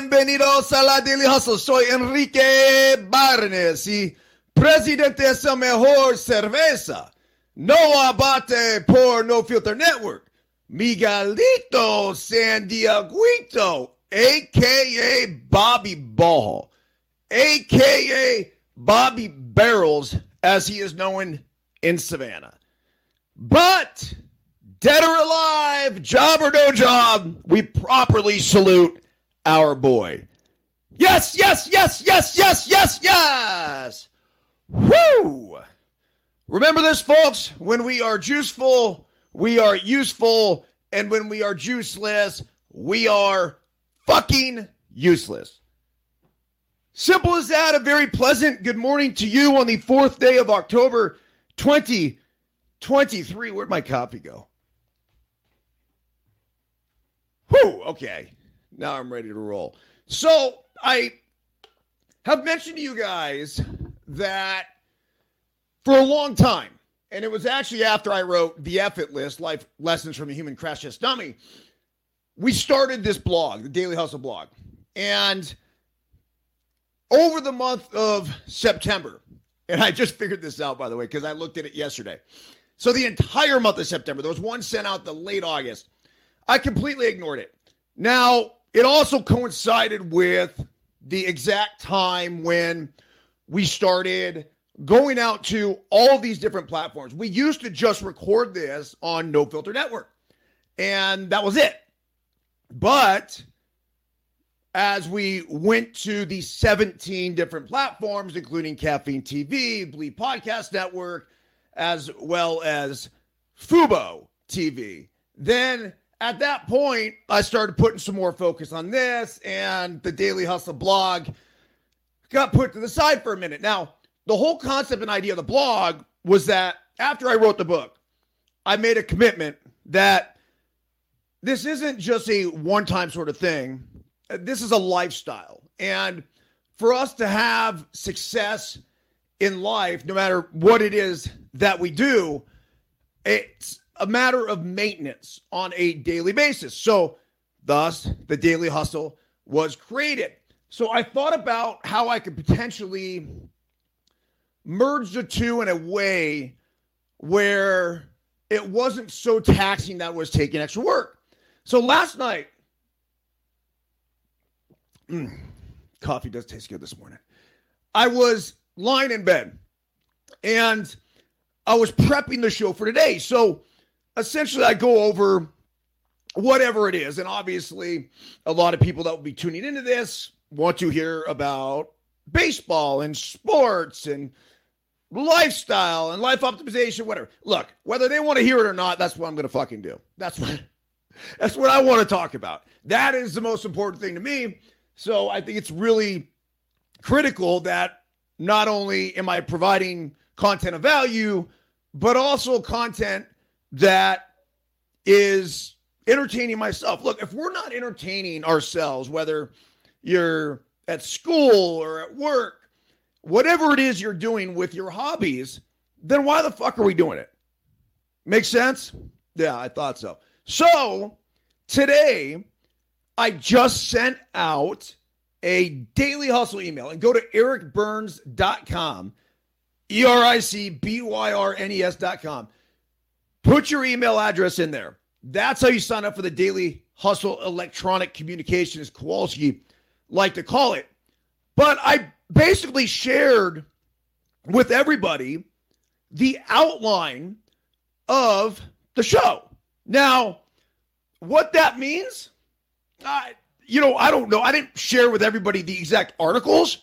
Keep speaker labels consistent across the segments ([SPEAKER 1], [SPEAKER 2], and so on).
[SPEAKER 1] bienvenidos a la Daily Hustle. Soy Enrique Barnes y presidente es el mejor cerveza. No abate por No Filter Network. Miguelito San Dieguito, a.k.a. Bobby Ball, a.k.a. Bobby Barrels, as he is known in Savannah. But dead or alive, job or no job, we properly salute our boy. Yes, yes, yes, yes, yes, yes, yes. Woo! Remember this, folks. When we are juiceful, we are useful. And when we are juiceless, we are fucking useless. Simple as that. A very pleasant good morning to you on the fourth day of October 2023. Where'd my copy go? Whew, okay. Now I'm ready to roll. So I have mentioned to you guys that for a long time, and it was actually after I wrote the Effortless, Life Lessons from a Human Crash Test Dummy, we started this blog, the Daily Hustle blog. And over the month of September, and I just figured this out, by the way, because I looked at it yesterday. So the entire month of September, there was one sent out the late August. I completely ignored it. Now, it also coincided with the exact time when we started going out to all these different platforms. We used to just record this on No Filter Network, and that was it. But as we went to the 17 different platforms, including Caffeine TV, Bleep Podcast Network, as well as Fubo TV, then at that point, I started putting some more focus on this, and the Daily Hustle blog got put to the side for a minute. Now, the whole concept and idea of the blog was that after I wrote the book, I made a commitment that this isn't just a one time sort of thing, this is a lifestyle. And for us to have success in life, no matter what it is that we do, it's a matter of maintenance on a daily basis. So, thus, the daily hustle was created. So, I thought about how I could potentially merge the two in a way where it wasn't so taxing that was taking extra work. So, last night, mm, coffee does taste good this morning. I was lying in bed and I was prepping the show for today. So, essentially I go over whatever it is. And obviously, a lot of people that will be tuning into this want to hear about baseball and sports and lifestyle and life optimization, whatever. Look, whether they want to hear it or not, that's what I'm going to fucking do. That's what that's what I want to talk about. That is the most important thing to me. So I think it's really critical that not only am I providing content of value, but also content that is entertaining myself. Look, if we're not entertaining ourselves, whether you're at school or at work, whatever it is you're doing with your hobbies, then why the fuck are we doing it? Make sense? Yeah, I thought so. So today, I just sent out a daily hustle email and go to ericbyrnes.com, E R I C B Y R N E S.com. Put your email address in there. That's how you sign up for the Daily Hustle Electronic Communications, Kowalski like to call it. But I basically shared with everybody the outline of the show. Now, what that means, I, you know, I don't know. I didn't share with everybody the exact articles,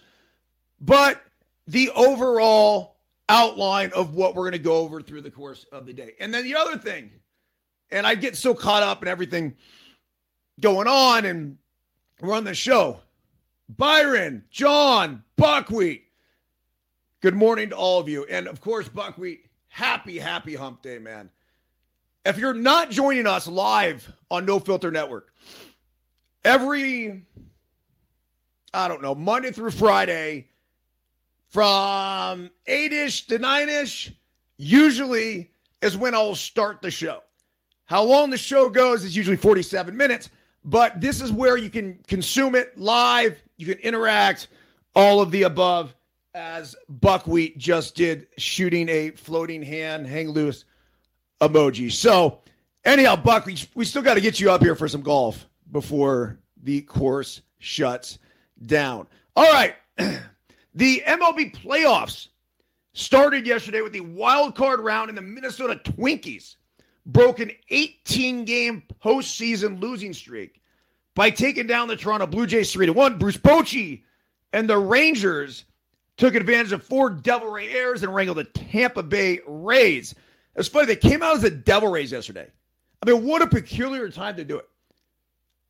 [SPEAKER 1] but the overall outline of what we're going to go over through the course of the day. And then the other thing, and I get so caught up in everything going on and run the show. Byron, John, Buckwheat. Good morning to all of you. And of course, Buckwheat, happy, happy hump day, man. If you're not joining us live on No Filter Network, every, I don't know, Monday through Friday, from eight ish to nine ish, usually is when I'll start the show. How long the show goes is usually 47 minutes, but this is where you can consume it live, you can interact, all of the above, as Buckwheat just did, shooting a floating hand, hang loose emoji. So, anyhow, Buck, we, we still got to get you up here for some golf before the course shuts down. All right. The MLB playoffs started yesterday with the wild card round in the Minnesota Twinkies broke an 18 game postseason losing streak by taking down the Toronto Blue Jays 3 to 1. Bruce Bochy and the Rangers took advantage of four Devil Ray airs and wrangled the Tampa Bay Rays. It's funny, they came out as the Devil Rays yesterday. I mean, what a peculiar time to do it.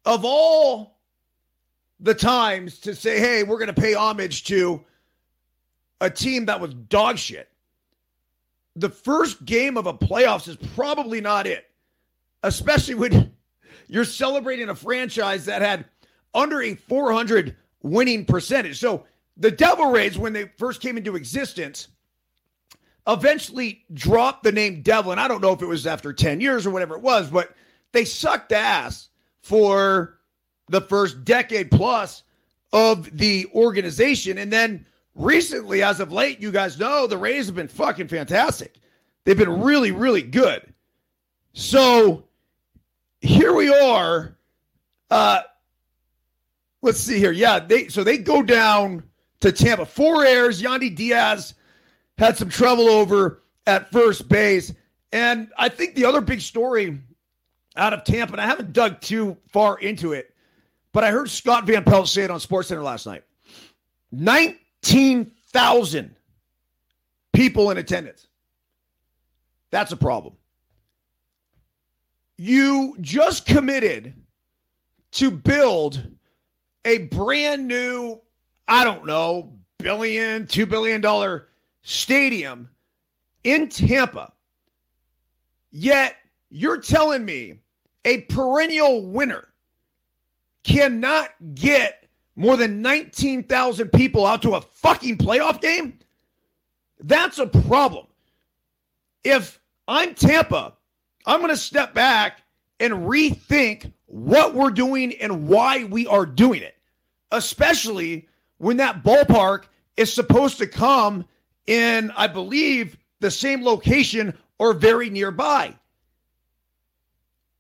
[SPEAKER 1] Of all the times to say, hey, we're going to pay homage to a team that was dog shit, the first game of a playoffs is probably not it, especially when you're celebrating a franchise that had under a 400 winning percentage. So the Devil Rays, when they first came into existence, eventually dropped the name Devil. And I don't know if it was after 10 years or whatever it was, but they sucked ass for the first decade plus of the organization. And then recently, as of late, you guys know the Rays have been fucking fantastic. They've been really, really good. So here we are. Uh, let's see here. Yeah, they so they go down to Tampa. Four airs. Yandy Diaz had some trouble over at first base. And I think the other big story out of Tampa, and I haven't dug too far into it, but I heard Scott Van Pelt say it on SportsCenter last night. night. 19,000 people in attendance. That's a problem. You just committed to build a brand new, I don't know, billion, two billion dollar stadium in Tampa. Yet you're telling me a perennial winner cannot get more than 19,000 people out to a fucking playoff game? That's a problem. If I'm Tampa, I'm going to step back and rethink what we're doing and why we are doing it, especially when that ballpark is supposed to come in, I believe, the same location or very nearby.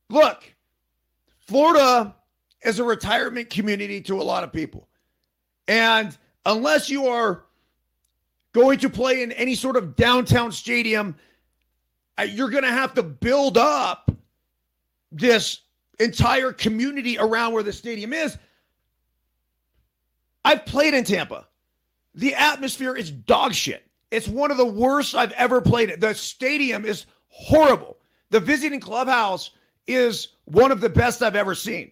[SPEAKER 1] Look, Florida is a retirement community to a lot of people. And unless you are going to play in any sort of downtown stadium, uh, you're going to have to build up this entire community around where the stadium is. I've played in Tampa. The atmosphere is dog shit. It's one of the worst I've ever played. The stadium is horrible. The visiting clubhouse is one of the best I've ever seen.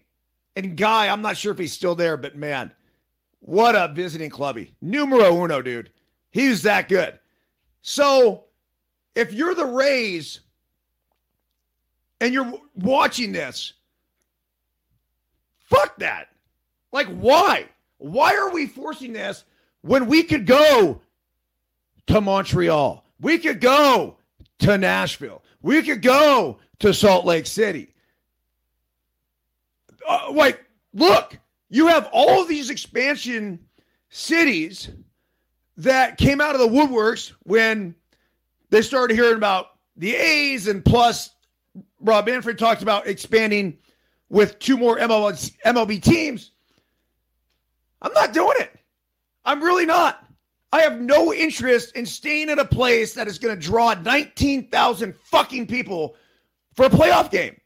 [SPEAKER 1] And Guy, I'm not sure if he's still there, but man, what a visiting clubby. Numero uno, dude. He's that good. So if you're the Rays and you're watching this, fuck that. Like, why? Why are we forcing this when we could go to Montreal? We could go to Nashville. We could go to Salt Lake City. Uh, like, look, you have all these expansion cities that came out of the woodworks when they started hearing about the A's, and plus, Rob Manfred talked about expanding with two more MLB, MLB teams. I'm not doing it. I'm really not. I have no interest in staying in a place that is going to draw 19,000 fucking people for a playoff game.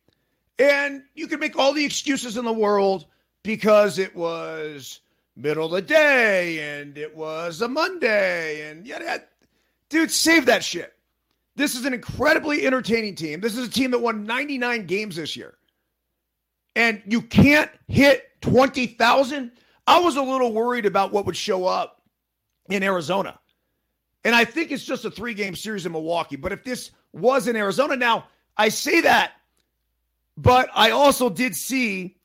[SPEAKER 1] And you can make all the excuses in the world because it was middle of the day and it was a Monday and yeah, dude, save that shit. This is an incredibly entertaining team. This is a team that won 99 games this year. And you can't hit 20,000. I was a little worried about what would show up in Arizona. And I think it's just a three game series in Milwaukee. But if this was in Arizona, now I say that, but I also did see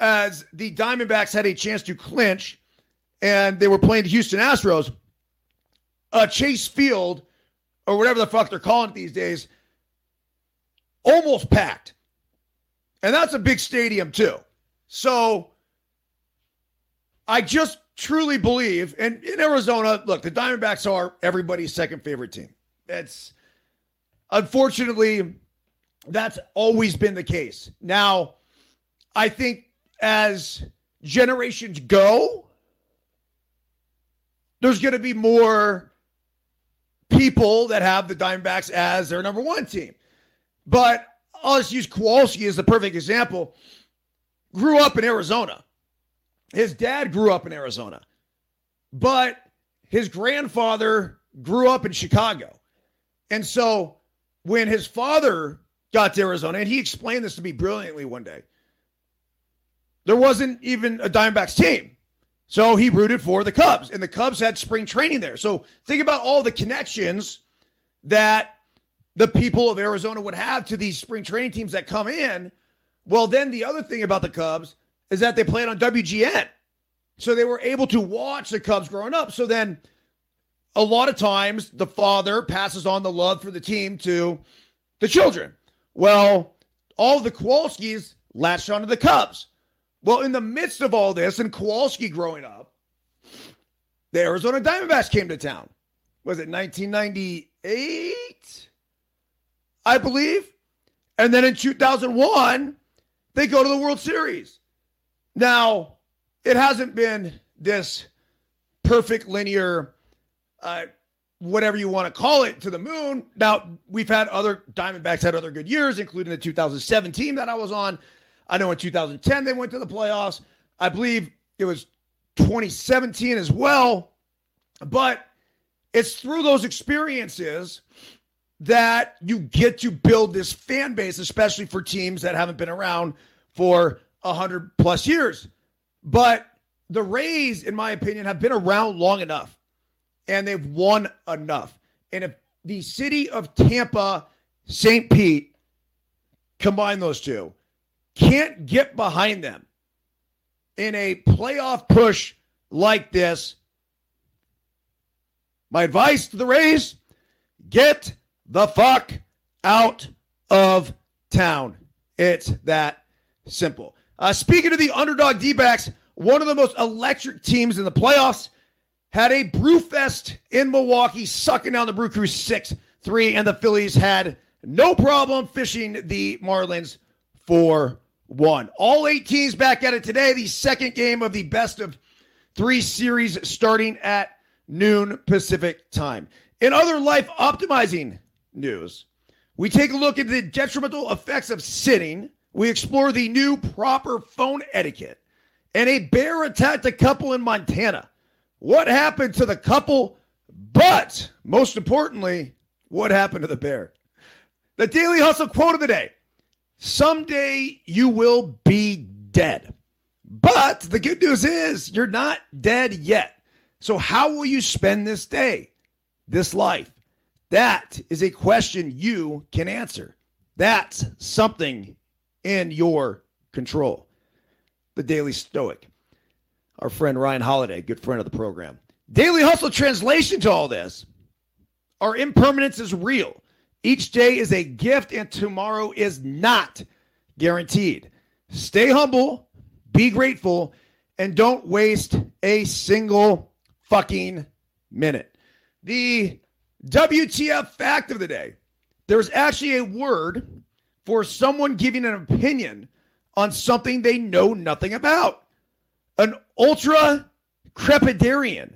[SPEAKER 1] as the Diamondbacks had a chance to clinch and they were playing the Houston Astros, uh, Chase Field or whatever the fuck they're calling it these days, almost packed. And that's a big stadium, too. So I just truly believe, and in Arizona, look, the Diamondbacks are everybody's second favorite team. That's unfortunately that's always been the case. Now, I think as generations go, there's going to be more people that have the Diamondbacks as their number one team. But I'll just use Kowalski as the perfect example. Grew up in Arizona. His dad grew up in Arizona, but his grandfather grew up in Chicago. And so when his father got to Arizona, and he explained this to me brilliantly one day, there wasn't even a Diamondbacks team. So he rooted for the Cubs, and the Cubs had spring training there. So think about all the connections that the people of Arizona would have to these spring training teams that come in. Well, then the other thing about the Cubs is that they played on WGN. So they were able to watch the Cubs growing up. So then a lot of times the father passes on the love for the team to the children. Well, all the Kowalskis latched onto the Cubs. Well, in the midst of all this and Kowalski growing up, the Arizona Diamondbacks came to town. Was it 1998? I believe. And then in 2001, they go to the World Series. Now, it hasn't been this perfect linear, uh, whatever you want to call it, to the moon. Now, we've had other Diamondbacks had other good years, including the 2017 that I was on. I know in 2010 they went to the playoffs. I believe it was 2017 as well. But it's through those experiences that you get to build this fan base, especially for teams that haven't been around for 100 plus years. But the Rays, in my opinion, have been around long enough and they've won enough. And if the city of Tampa, St. Pete, combine those two, can't get behind them in a playoff push like this, my advice to the Rays get the fuck out of town. It's that simple. Uh, speaking of the underdog D backs, one of the most electric teams in the playoffs had a brewfest in Milwaukee, sucking down the Brew Crew 6 3, and the Phillies had no problem fishing the Marlins for one. All eight teams back at it today. The second game of the best of three series starting at noon Pacific time. In other life optimizing news, we take a look at the detrimental effects of sitting we explore the new proper phone etiquette. And a bear attacked a couple in Montana. What happened to the couple? But most importantly, what happened to the bear? The Daily Hustle quote of the day Someday you will be dead. But the good news is you're not dead yet. So, how will you spend this day, this life? That is a question you can answer. That's something in your control. The Daily Stoic, our friend Ryan Holiday, good friend of the program. Daily Hustle translation to all this our impermanence is real. Each day is a gift, and tomorrow is not guaranteed. Stay humble, be grateful, and don't waste a single fucking minute. The WTF fact of the day there's actually a word for someone giving an opinion on something they know nothing about. An ultra crepidarian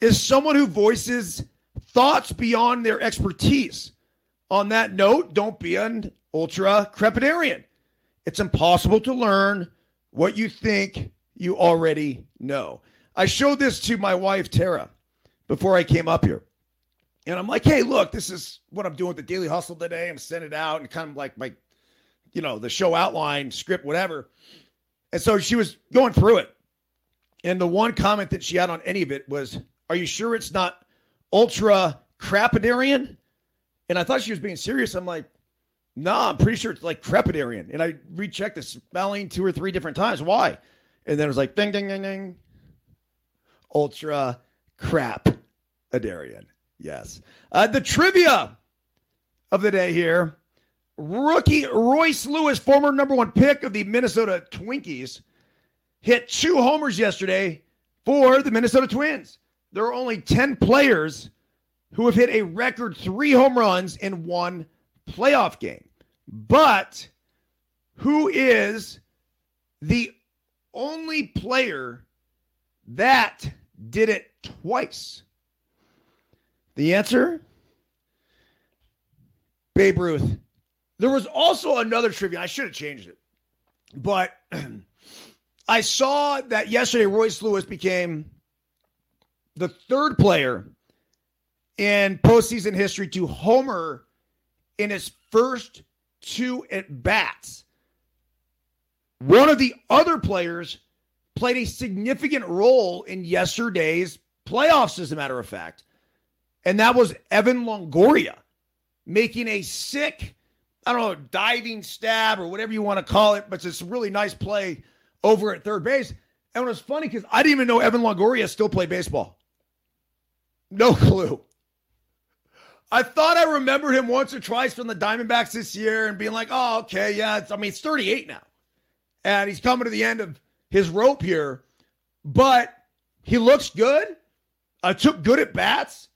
[SPEAKER 1] is someone who voices thoughts beyond their expertise. On that note, don't be an ultra crepidarian. It's impossible to learn what you think you already know. I showed this to my wife, Tara, before I came up here. And I'm like, hey, look, this is what I'm doing with the Daily Hustle today. I'm sending it out and kind of like my, you know, the show outline, script, whatever. And so she was going through it. And the one comment that she had on any of it was, Are you sure it's not ultra crapidarian? And I thought she was being serious. I'm like, No, nah, I'm pretty sure it's like crepidarian. And I rechecked the spelling two or three different times. Why? And then it was like, ding, ding, ding, ding. Ultra crap Adarian. Yes. Uh, the trivia of the day here rookie Royce Lewis, former number one pick of the Minnesota Twinkies, hit two homers yesterday for the Minnesota Twins. There are only 10 players who have hit a record three home runs in one playoff game. But who is the only player that did it twice? The answer Babe Ruth. There was also another trivia. I should have changed it. But I saw that yesterday Royce Lewis became the third player in postseason history to homer in his first two at bats. One of the other players played a significant role in yesterday's playoffs, as a matter of fact, and that was Evan Longoria making a sick, I don't know, diving stab or whatever you want to call it, but it's a really nice play over at third base. And it was funny because I didn't even know Evan Longoria still played baseball. No clue. I thought I remembered him once or twice from the Diamondbacks this year and being like, oh, okay, yeah. I mean, it's 38 now. And he's coming to the end of his rope here. But he looks good. I took good at bats.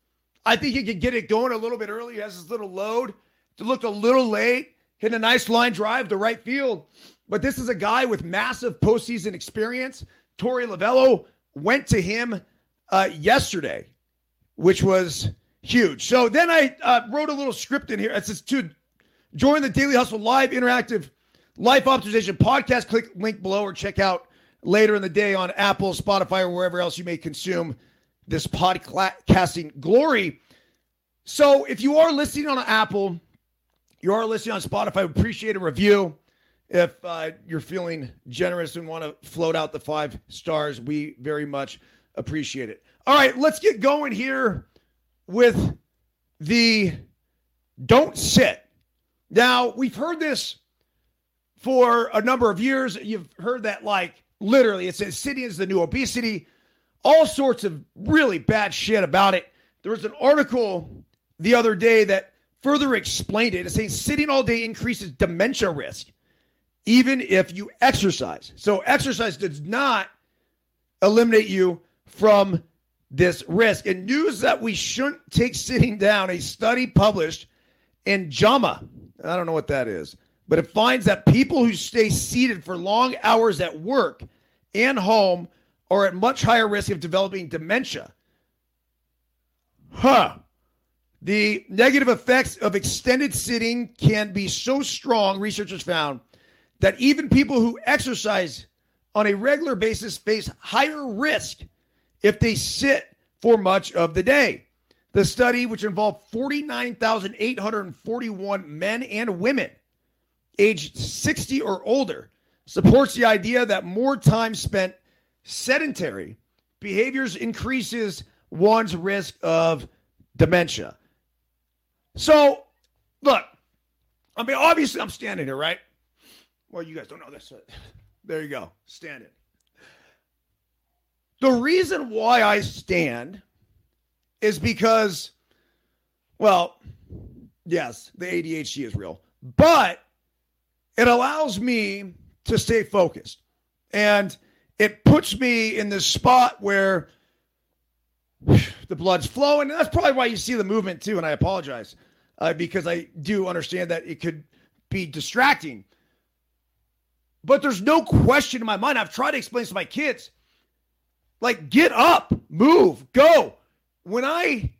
[SPEAKER 1] I think he could get it going a little bit early. He has his little load. To look a little late, hit a nice line drive to right field. But this is a guy with massive postseason experience. Torey Lovullo went to him uh, yesterday, which was huge. So then I uh, wrote a little script in here. It says to join the Daily Hustle live interactive life optimization podcast. Click link below or check out later in the day on Apple, Spotify, or wherever else you may consume this podcasting glory. So if you are listening on Apple, you are listening on Spotify, appreciate a review. If uh, you're feeling generous and want to float out the five stars, we very much appreciate it. All right, let's get going here with the don't sit. Now, we've heard this for a number of years. You've heard that like literally it says sitting is the new obesity all sorts of really bad shit about it. There was an article the other day that further explained it. It's saying sitting all day increases dementia risk, even if you exercise. So, exercise does not eliminate you from this risk. And news that we shouldn't take sitting down, a study published in JAMA, I don't know what that is, but it finds that people who stay seated for long hours at work and home are at much higher risk of developing dementia. Huh. The negative effects of extended sitting can be so strong, researchers found, that even people who exercise on a regular basis face higher risk if they sit for much of the day. The study, which involved 49,841 men and women aged 60 or older, supports the idea that more time spent sedentary behaviors increases one's risk of dementia. So, look, I mean, obviously, I'm standing here, right? Well, you guys don't know this. There you go, standing. The reason why I stand is because, well, yes, the ADHD is real, but it allows me to stay focused. And it puts me in this spot where the blood's flowing. And that's probably why you see the movement too. And I apologize uh, because I do understand that it could be distracting. But there's no question in my mind. I've tried to explain to my kids like, get up, move, go. When I,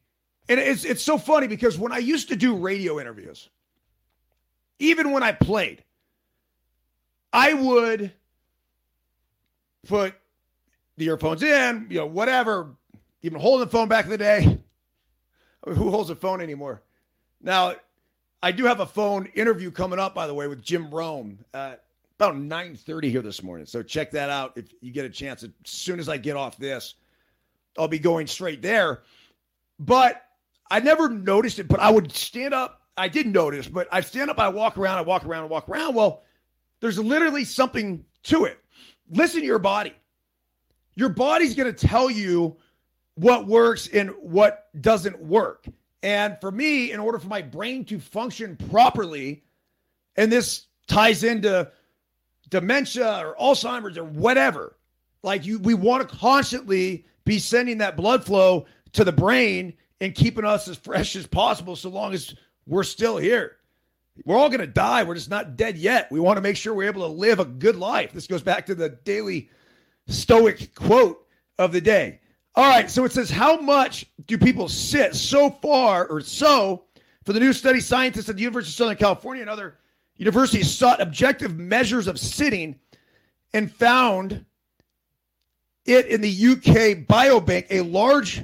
[SPEAKER 1] and it's, it's so funny because when I used to do radio interviews, even when I played, I would put the earphones in, you know, whatever, even holding the phone back in the day. Who holds a phone anymore? Now, I do have a phone interview coming up, by the way, with Jim Rome at about 9.30 here this morning. So check that out if you get a chance. As soon as I get off this, I'll be going straight there. But I never noticed it, but I would stand up. I did notice, but I stand up, I walk around, I walk around, I walk around. Well, there's literally something to it. Listen to your body. Your body's going to tell you what works and what doesn't work. And for me, in order for my brain to function properly, and this ties into dementia or Alzheimer's or whatever. Like you, we want to constantly be sending that blood flow to the brain and keeping us as fresh as possible so long as we're still here. We're all going to die. We're just not dead yet. We want to make sure we're able to live a good life. This goes back to the daily stoic quote of the day. All right, so it says, How much do people sit so far or so? For the new study, scientists at the University of Southern California and other universities sought objective measures of sitting and found it in the UK Biobank, a large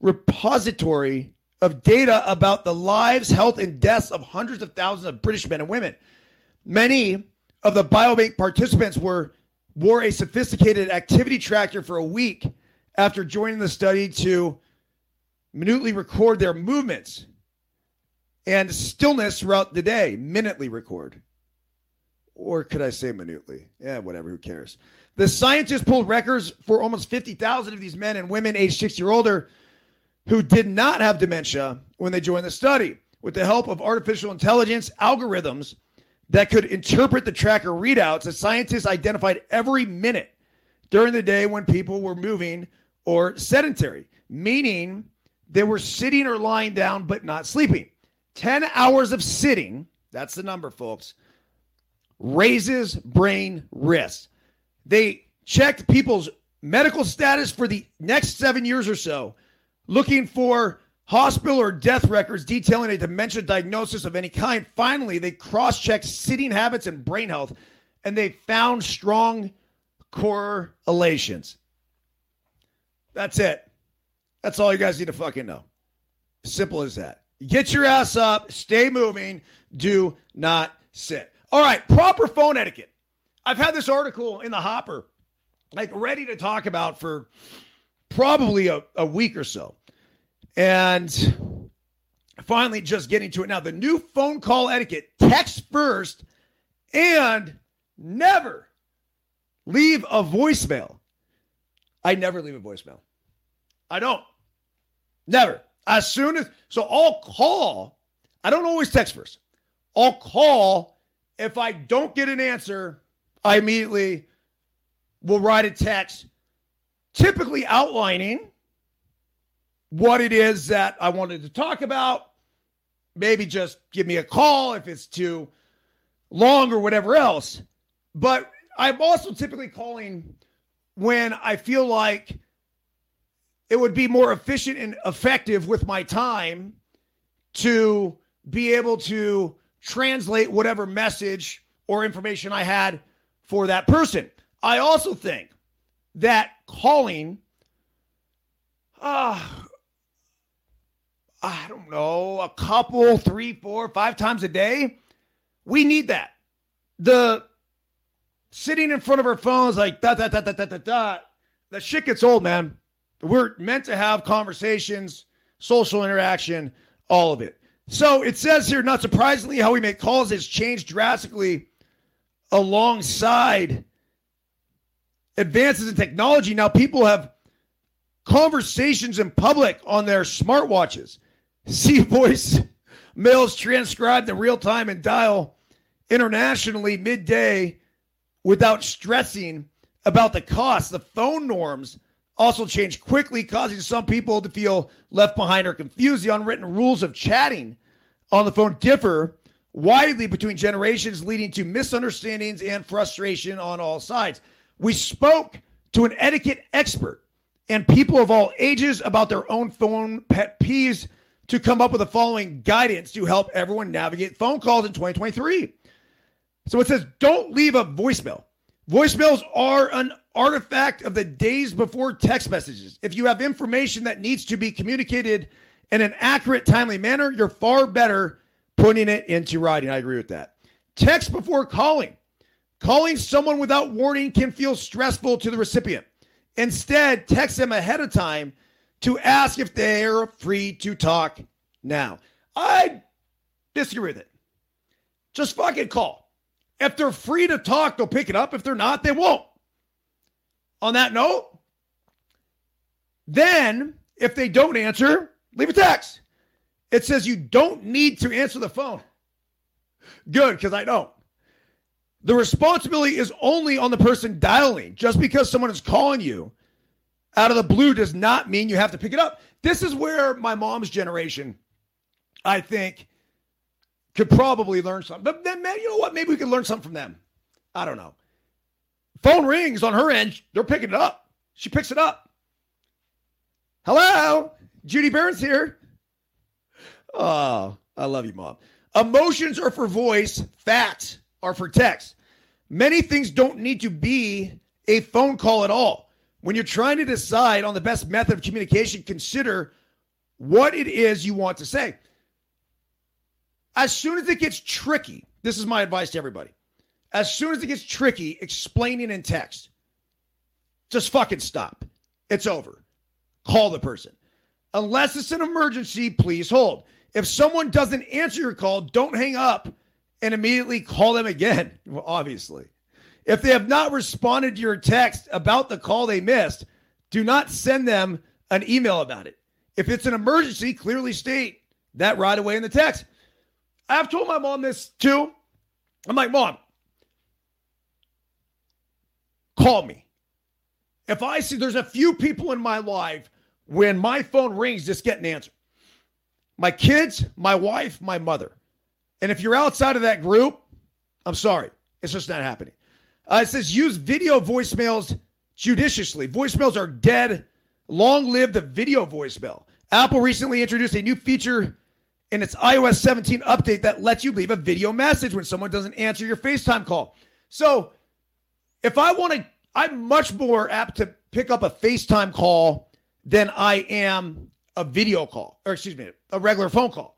[SPEAKER 1] repository of data about the lives, health, and deaths of hundreds of thousands of British men and women. Many of the biobank participants were wore a sophisticated activity tracker for a week after joining the study to minutely record their movements and stillness throughout the day, minutely record. Or could I say minutely? Yeah, whatever, who cares? The scientists pulled records for almost 50,000 of these men and women aged 60 or older who did not have dementia when they joined the study. With the help of artificial intelligence algorithms that could interpret the tracker readouts, the scientists identified every minute during the day when people were moving or sedentary, meaning they were sitting or lying down but not sleeping. 10 hours of sitting, that's the number, folks, raises brain risk. They checked people's medical status for the next seven years or so looking for hospital or death records detailing a dementia diagnosis of any kind. Finally, they cross checked sitting habits and brain health, and they found strong correlations. That's it. That's all you guys need to fucking know. Simple as that. Get your ass up, stay moving, do not sit. All right, proper phone etiquette. I've had this article in the hopper, like ready to talk about for probably a, a week or so. And finally, just getting to it now. The new phone call etiquette text first and never leave a voicemail. I never leave a voicemail. I don't. Never. As soon as, so I'll call. I don't always text first. I'll call. If I don't get an answer, I immediately will write a text, typically outlining what it is that I wanted to talk about. Maybe just give me a call if it's too long or whatever else. But I'm also typically calling when I feel like it would be more efficient and effective with my time to be able to translate whatever message or information I had for that person. I also think that calling, uh, I don't know, a couple, three, four, five times a day. We need that. The sitting in front of our phones like da da da da da da da. That shit gets old, man. We're meant to have conversations, social interaction, all of it. So it says here, not surprisingly, how we make calls has changed drastically alongside advances in technology. Now people have conversations in public on their smartwatches see voice mails transcribed in real time and dial internationally midday without stressing about the cost. The phone norms also change quickly, causing some people to feel left behind or confused. The unwritten rules of chatting on the phone differ widely between generations, leading to misunderstandings and frustration on all sides. We spoke to an etiquette expert and people of all ages about their own phone pet peeves to come up with the following guidance to help everyone navigate phone calls in 2023. So it says, don't leave a voicemail. Voicemails are an artifact of the days before text messages. If you have information that needs to be communicated in an accurate, timely manner, you're far better putting it into writing. I agree with that. Text before calling. Calling someone without warning can feel stressful to the recipient. Instead, text them ahead of time to ask if they're free to talk now. I disagree with it. Just fucking call. If they're free to talk, they'll pick it up. If they're not, they won't. On that note, then if they don't answer, leave a text. It says you don't need to answer the phone. Good, because I don't. The responsibility is only on the person dialing. Just because someone is calling you out of the blue does not mean you have to pick it up. This is where my mom's generation, I think, could probably learn something. But then, man, you know what? Maybe we could learn something from them. I don't know. Phone rings on her end. They're picking it up. She picks it up. Hello, Judy Byrnes here. Oh, I love you, mom. Emotions are for voice, facts are for text. Many things don't need to be a phone call at all. When you're trying to decide on the best method of communication, consider what it is you want to say. As soon as it gets tricky, this is my advice to everybody. As soon as it gets tricky, explaining in text, just fucking stop. It's over. Call the person. Unless it's an emergency, please hold. If someone doesn't answer your call, don't hang up and immediately call them again. Obviously. If they have not responded to your text about the call they missed, do not send them an email about it. If it's an emergency, clearly state that right away in the text. I've told my mom this too. I'm like, Mom, call me. If I see there's a few people in my life when my phone rings, just get an answer. My kids, my wife, my mother. And if you're outside of that group, I'm sorry. It's just not happening. Uh, it says use video voicemails judiciously. Voicemails are dead. Long live the video voicemail. Apple recently introduced a new feature in its iOS 17 update that lets you leave a video message when someone doesn't answer your FaceTime call. So if I want to, I'm much more apt to pick up a FaceTime call than I am a video call, or excuse me, a regular phone call.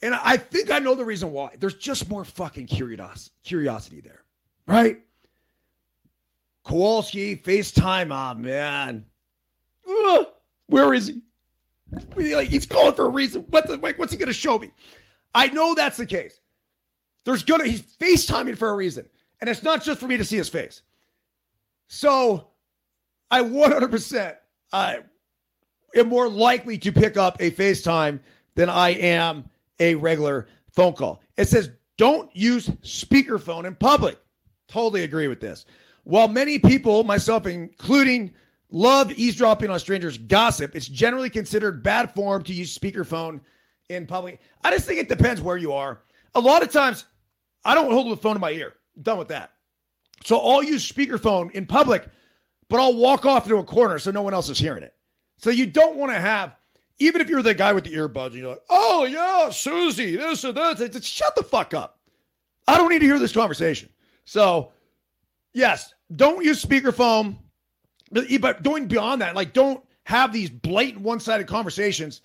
[SPEAKER 1] And I think I know the reason why. There's just more fucking curiosity, curiosity there, right? Kowalski, FaceTime, ah, oh, man. Ugh, where is he? He's calling for a reason. What the, what's he going to show me? I know that's the case. There's gonna he's FaceTiming for a reason, and it's not just for me to see his face. So, I 100% I am more likely to pick up a FaceTime than I am a regular phone call. It says don't use speakerphone in public. Totally agree with this. While many people, myself including, love eavesdropping on strangers' gossip, it's generally considered bad form to use speakerphone in public. I just think it depends where you are. A lot of times, I don't hold the phone in my ear. I'm done with that. So I'll use speakerphone in public, but I'll walk off into a corner so no one else is hearing it. So you don't want to have even if you're the guy with the earbuds and you're like, oh, yeah, Susie, this or that, just shut the fuck up. I don't need to hear this conversation. So, yes, don't use speakerphone, Eh, but going beyond that, like, don't have these blatant one sided conversations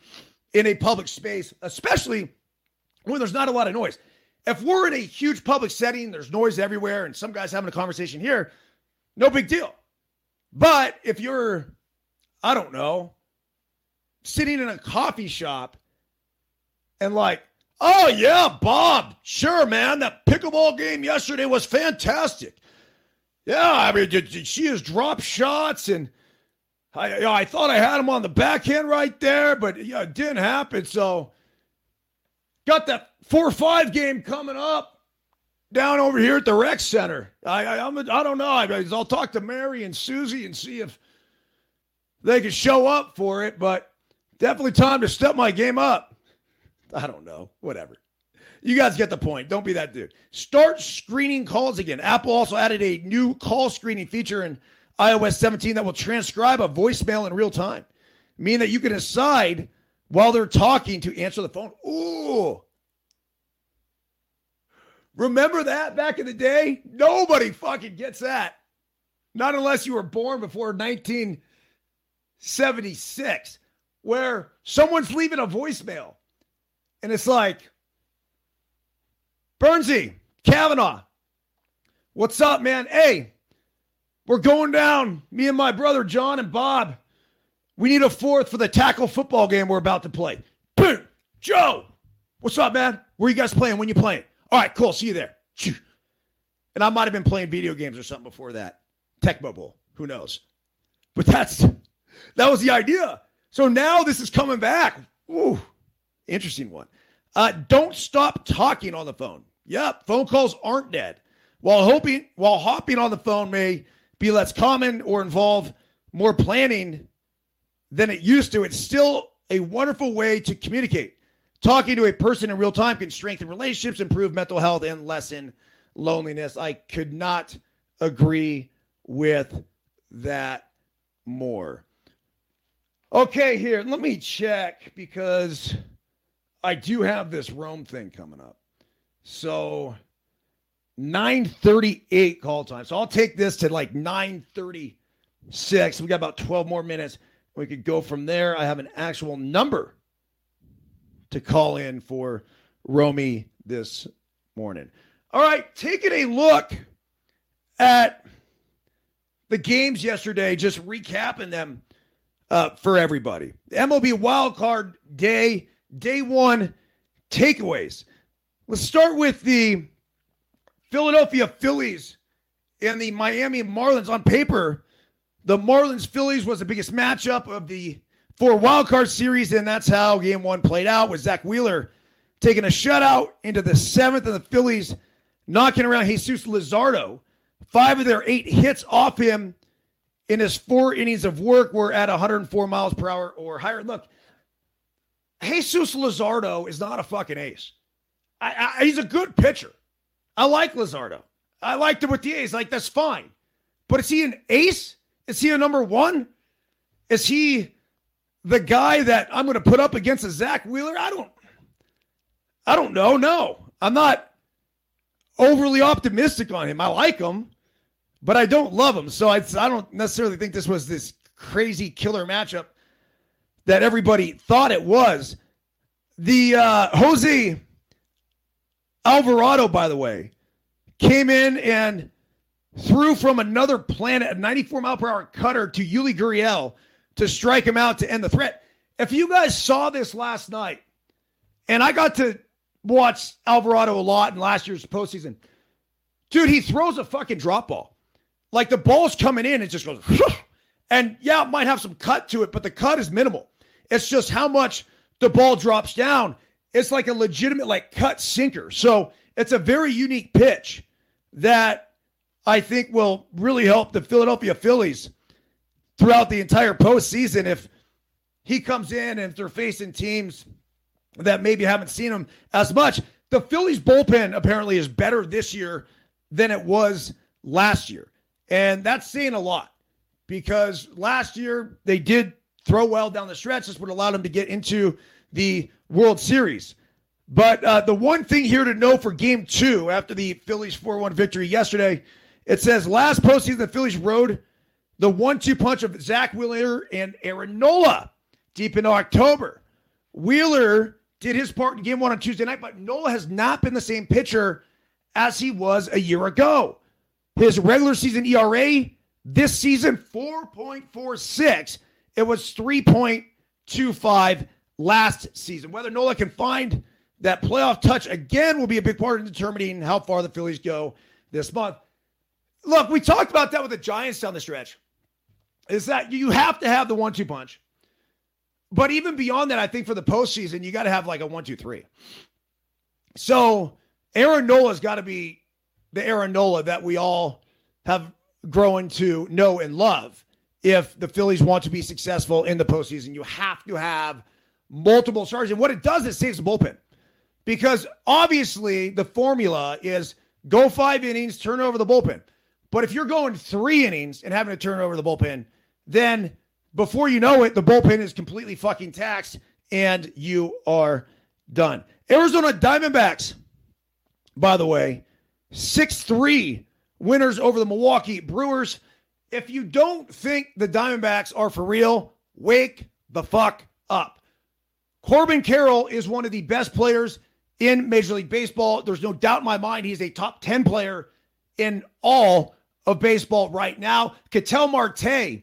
[SPEAKER 1] in a public space, especially when there's not a lot of noise. If we're in a huge public setting, there's noise everywhere, and some guy's having a conversation here, no big deal. But if you're, I don't know, sitting in a coffee shop and like, oh yeah, Bob, sure, man, that pickleball game yesterday was fantastic. Yeah, I mean, she has dropped shots and I, I thought I had him on the backhand right there, but yeah, it didn't happen. So got that four five game coming up down over here at the rec center. I, I I'm don't know. I'll talk to Mary and Susie and see if they can show up for it, but Definitely time to step my game up. I don't know. Whatever. You guys get the point. Don't be that dude. Start screening calls again. Apple also added a new call screening feature in iOS 17 that will transcribe a voicemail in real time, meaning that you can decide while they're talking to answer the phone. Ooh. Remember that back in the day? Nobody fucking gets that. Not unless you were born before 1976 where someone's leaving a voicemail and it's like, Bernsey, Kavanaugh, what's up, man? Hey, we're going down, me and my brother John and Bob. We need a fourth for the tackle football game we're about to play. Boom, Joe, what's up, man? Where you guys playing? When you playing? All right, cool. See you there. And I might have been playing video games or something before that. Tecmo Bowl. Who knows? But that's that was the idea. So now this is coming back. Ooh, interesting one. Uh, don't stop talking on the phone. Yep, phone calls aren't dead. While hoping while hopping on the phone may be less common or involve more planning than it used to, it's still a wonderful way to communicate. Talking to a person in real time can strengthen relationships, improve mental health, and lessen loneliness. I could not agree with that more. Okay, here, let me check because I do have this Rome thing coming up. So 938 call time. So I'll take this to like 936. We got about 12 more minutes. We could go from there. I have an actual number to call in for Romy this morning. All right, taking a look at the games yesterday, just recapping them uh, for everybody. MLB Wild Card Day, Day One takeaways. Let's start with the Philadelphia Phillies and the Miami Marlins. On paper, the Marlins Phillies was the biggest matchup of the four wild card series, and that's how game one played out with Zack Wheeler taking a shutout into the seventh, and the Phillies knocking around Jesus Luzardo. Five of their eight hits off him in his four innings of work were at 104 miles per hour or higher. Look, Jesus Luzardo is not a fucking ace. I, I, he's a good pitcher. I like Luzardo. I liked him with the A's. Like, that's fine. But is he an ace? Is he a number one? Is he the guy that I'm going to put up against a Zack Wheeler? I don't. I don't know. No, I'm not overly optimistic on him. I like him, but I don't love him. So I, I don't necessarily think this was this crazy killer matchup that everybody thought it was. The uh, Jose Alvarado, by the way, came in and threw from another planet a 94 mile per hour cutter to Yuli Gurriel to strike him out to end the threat. If you guys saw this last night, and I got to watch Alvarado a lot in last year's postseason, dude, he throws a fucking drop ball. Like the ball's coming in, it just goes, and yeah, it might have some cut to it, but the cut is minimal. It's just how much the ball drops down. It's like a legitimate like cut sinker. So it's a very unique pitch that I think will really help the Philadelphia Phillies throughout the entire postseason if he comes in and they're facing teams that maybe haven't seen him as much. The Phillies bullpen apparently is better this year than it was last year. And that's saying a lot because last year they did throw well down the stretch. This would allow them to get into the World Series. But uh, the one thing here to know for game two after the Phillies 4 1 victory yesterday, it says last postseason, the Phillies rode the one two punch of Zack Wheeler and Aaron Nola deep into October. Wheeler did his part in game one on Tuesday night, but Nola has not been the same pitcher as he was a year ago. His regular season ERA this season, 4.46. It was 3.25 last season. Whether Nola can find that playoff touch again will be a big part in determining how far the Phillies go this month. Look, we talked about that with the Giants down the stretch. Is that you have to have the one two punch. But even beyond that, I think for the postseason, you got to have like a one, two, three. So Aaron Nola's got to be the Aaron Nola that we all have grown to know and love. If the Phillies want to be successful in the postseason, you have to have multiple starters. And what it does is saves the bullpen. Because obviously the formula is go five innings, turn over the bullpen. But if you're going three innings and having to turn over the bullpen, then before you know it, the bullpen is completely fucking taxed and you are done. Arizona Diamondbacks, by the way, 6 3 winners over the Milwaukee Brewers. If you don't think the Diamondbacks are for real, wake the fuck up. Corbin Carroll is one of the best players in Major League Baseball. There's no doubt in my mind he's a top 10 player in all of baseball right now. Ketel Marte,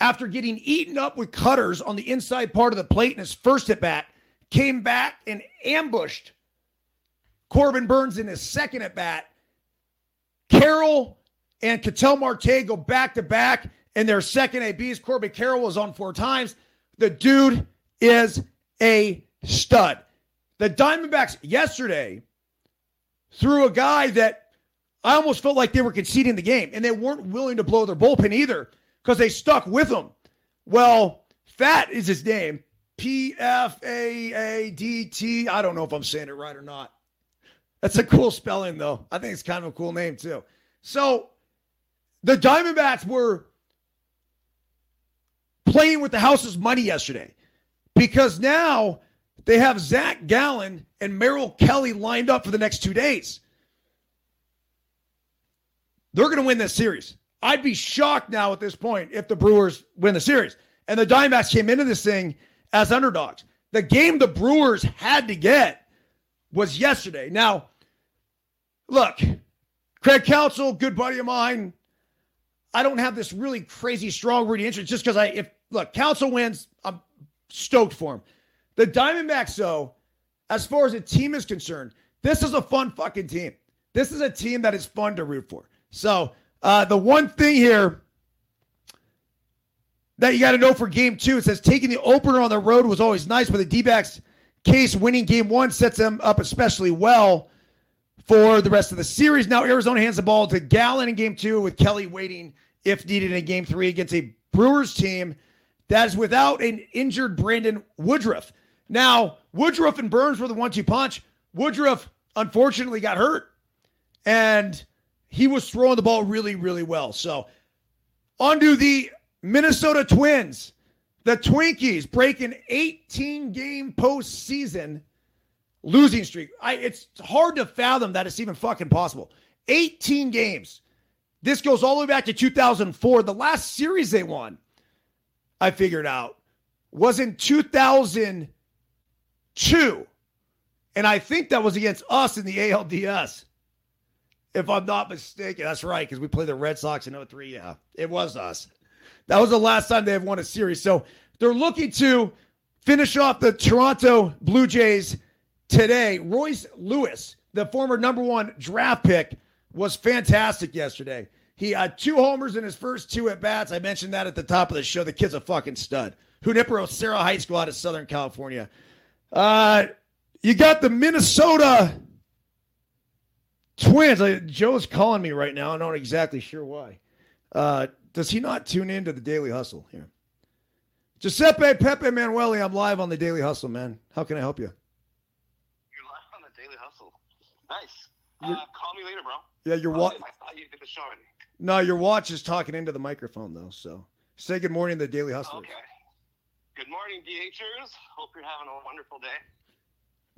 [SPEAKER 1] after getting eaten up with cutters on the inside part of the plate in his first at bat, came back and ambushed Corbin Burnes in his second at bat. Carroll and Ketel Marte go back to back in their second ABs. Corbin Carroll was on four times. The dude is a stud. The Diamondbacks yesterday threw a guy that I almost felt like they were conceding the game, and they weren't willing to blow their bullpen either because they stuck with him. Well, Pfaadt is his name. P F A A D T. I don't know if I'm saying it right or not. That's a cool spelling, though. I think it's kind of a cool name, too. So the Diamondbacks were playing with the house's money yesterday because now they have Zach Gallen and Merrill Kelly lined up for the next two days. They're going to win this series. I'd be shocked now at this point if the Brewers win the series. And the Diamondbacks came into this thing as underdogs. The game the Brewers had to get was yesterday. Now, look, Craig Counsell, good buddy of mine. I don't have this really crazy strong rooting interest just because I, if look, Counsell wins, stoked for him. The Diamondbacks, though, as far as a team is concerned, this is a fun fucking team. This is a team that is fun to root for. So, uh, the one thing here that you got to know for game two. It says taking the opener on the road was always nice, but the D backs case winning game one sets them up especially well for the rest of the series. Now, Arizona hands the ball to Gallen in game two with Kelly waiting if needed in game three against a Brewers team that is without an injured Brandon Woodruff. Now, Woodruff and Burnes were the one two punch. Woodruff unfortunately got hurt and he was throwing the ball really, really well. So, on to the Minnesota Twins, the Twinkies break an 18 game postseason losing streak. I, it's hard to fathom that it's even fucking possible. 18 games. This goes all the way back to 2004. The last series they won, I figured out, was in 2002. And I think that was against us in the ALDS. If I'm not mistaken. That's right, because we played the Red Sox in 03. Yeah, it was us. That was the last time they have won a series. So they're looking to finish off the Toronto Blue Jays today. Royce Lewis, the former number one draft pick, was fantastic yesterday. He had two homers in his first two at bats. I mentioned that at the top of the show. The kid's a fucking stud. Junipero Serra High School out of Southern California. Uh, you got the Minnesota Twins. Joe's calling me right now. I'm not exactly sure why. Uh, does he not tune in to the Daily Hustle here? Giuseppe Pepe Manueli, I'm live on the Daily Hustle, man. How can I help you?
[SPEAKER 2] You're live on the Daily Hustle. Nice. Uh, call me later, bro.
[SPEAKER 1] Yeah, your watch.
[SPEAKER 2] I thought you did the show already.
[SPEAKER 1] No, your watch is talking into the microphone though. So say good morning to the Daily Hustle.
[SPEAKER 2] Okay. Good morning, DHers. Hope you're having a wonderful day.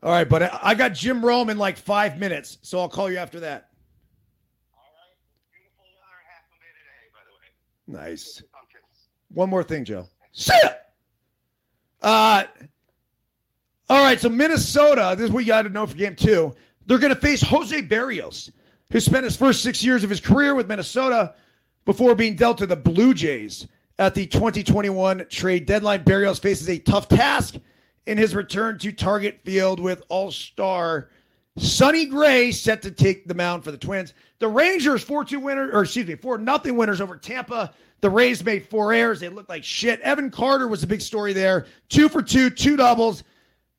[SPEAKER 1] All right, but I, I got Jim Rome in like five minutes, so I'll call you after that.
[SPEAKER 2] All right. Beautiful weather, half a minute a, by
[SPEAKER 1] the way. Nice. One more thing, Joe. See ya. Uh, all right, so Minnesota, this is what you got to know for game two. They're going to face Jose Berrios, who spent his first six years of his career with Minnesota before being dealt to the Blue Jays at the 2021 trade deadline. Berrios faces a tough task in his return to Target Field with All Star Sonny Gray set to take the mound for the Twins. The Rangers 4 2 winner, or excuse me, 4 nothing winners over Tampa. The Rays made four errors. They looked like shit. Evan Carter was a big story there. Two for two, two doubles.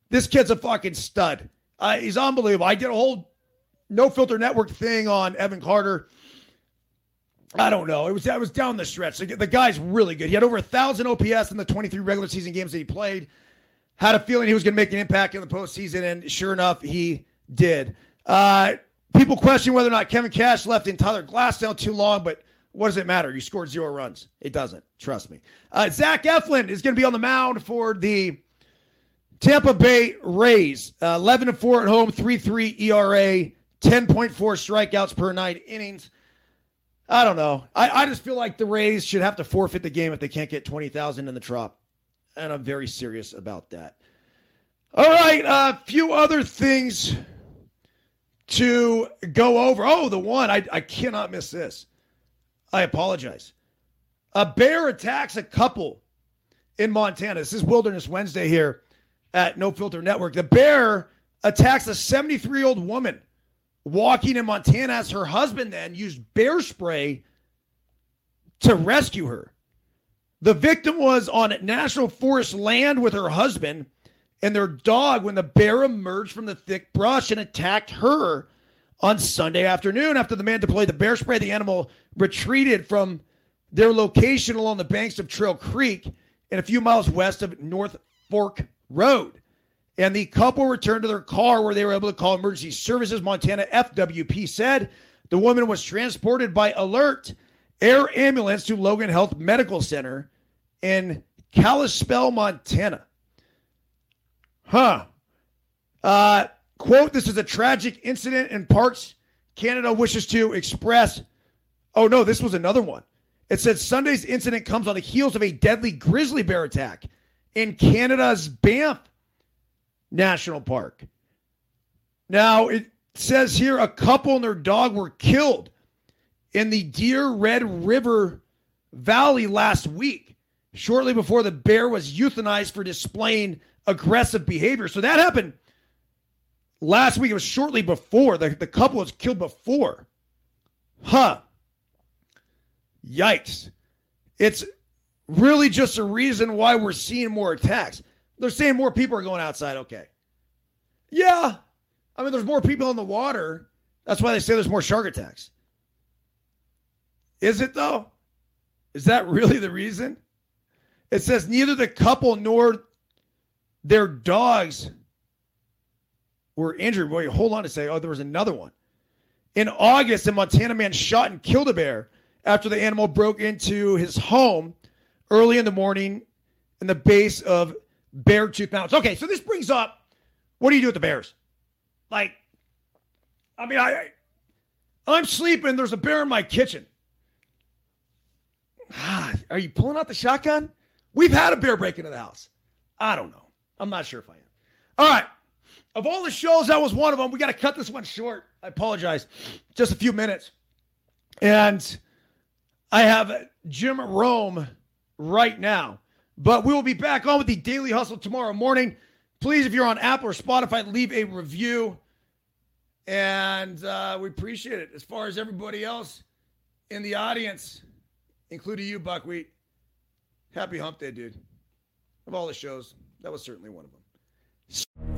[SPEAKER 1] This kid's a fucking stud. Uh, he's unbelievable. I did a whole no filter network thing on Evan Carter. I don't know. It was that was down the stretch. The, the guy's really good. He had over a thousand OPS in the 23 regular season games that he played. Had a feeling he was going to make an impact in the postseason, and sure enough, he did. Uh, people question whether or not Kevin Cash left in Tyler Glasnow too long, but what does it matter? You scored zero runs. It doesn't. Trust me. Uh, Zach Eflin is going to be on the mound for the Tampa Bay Rays. Uh, 11 and 4 at home, 3 3 ERA, 10.4 strikeouts per nine innings. I don't know. I, I just feel like the Rays should have to forfeit the game if they can't get 20,000 in the trop. And I'm very serious about that. All right, a uh, few other things to go over. Oh, the one I, I cannot miss this. I apologize. A bear attacks a couple in Montana. This is Wilderness Wednesday here at No Filter Network. The bear attacks a 73 year old woman walking in Montana as her husband then used bear spray to rescue her. The victim was on National Forest land with her husband and their dog when the bear emerged from the thick brush and attacked her on Sunday afternoon. After the man deployed the bear spray, the animal retreated from their location along the banks of Trail Creek and a few miles west of North Fork Road. And the couple returned to their car where they were able to call emergency services. Montana FWP said the woman was transported by alert air ambulance to Logan Health Medical Center in Kalispell, Montana. Huh. Uh, quote, this is a tragic incident in Parks Canada wishes to express. Oh, no, this was another one. It said Sunday's incident comes on the heels of a deadly grizzly bear attack in Canada's Banff National Park. Now, it says here a couple and their dog were killed in the Deer Red River Valley last week, shortly before the bear was euthanized for displaying aggressive behavior. So that happened last week. It was shortly before. The, the couple was killed before. Huh. Yikes. It's really just a reason why we're seeing more attacks. They're saying more people are going outside. Okay. Yeah. I mean, there's more people in the water. That's why they say there's more shark attacks. Is it though? Is that really the reason? It says neither the couple nor their dogs were injured. Wait, hold on to say, oh, there was another one. In August, a Montana man shot and killed a bear after the animal broke into his home early in the morning in the base of Beartooth Mountains. Okay, so this brings up what do you do with the bears? Like, I mean, I, I I'm sleeping. There's a bear in my kitchen. Ah, are you pulling out the shotgun? We've had a bear break into the house. I don't know. I'm not sure if I am. All right. Of all the shows, that was one of them. We got to cut this one short. I apologize. Just a few minutes. And I have Jim Rome right now. But we will be back on with the Daily Hustle tomorrow morning. Please, if you're on Apple or Spotify, leave a review. And uh, we appreciate it. As far as everybody else in the audience, including you, Buckwheat, happy hump day, dude. Of all the shows, that was certainly one of them.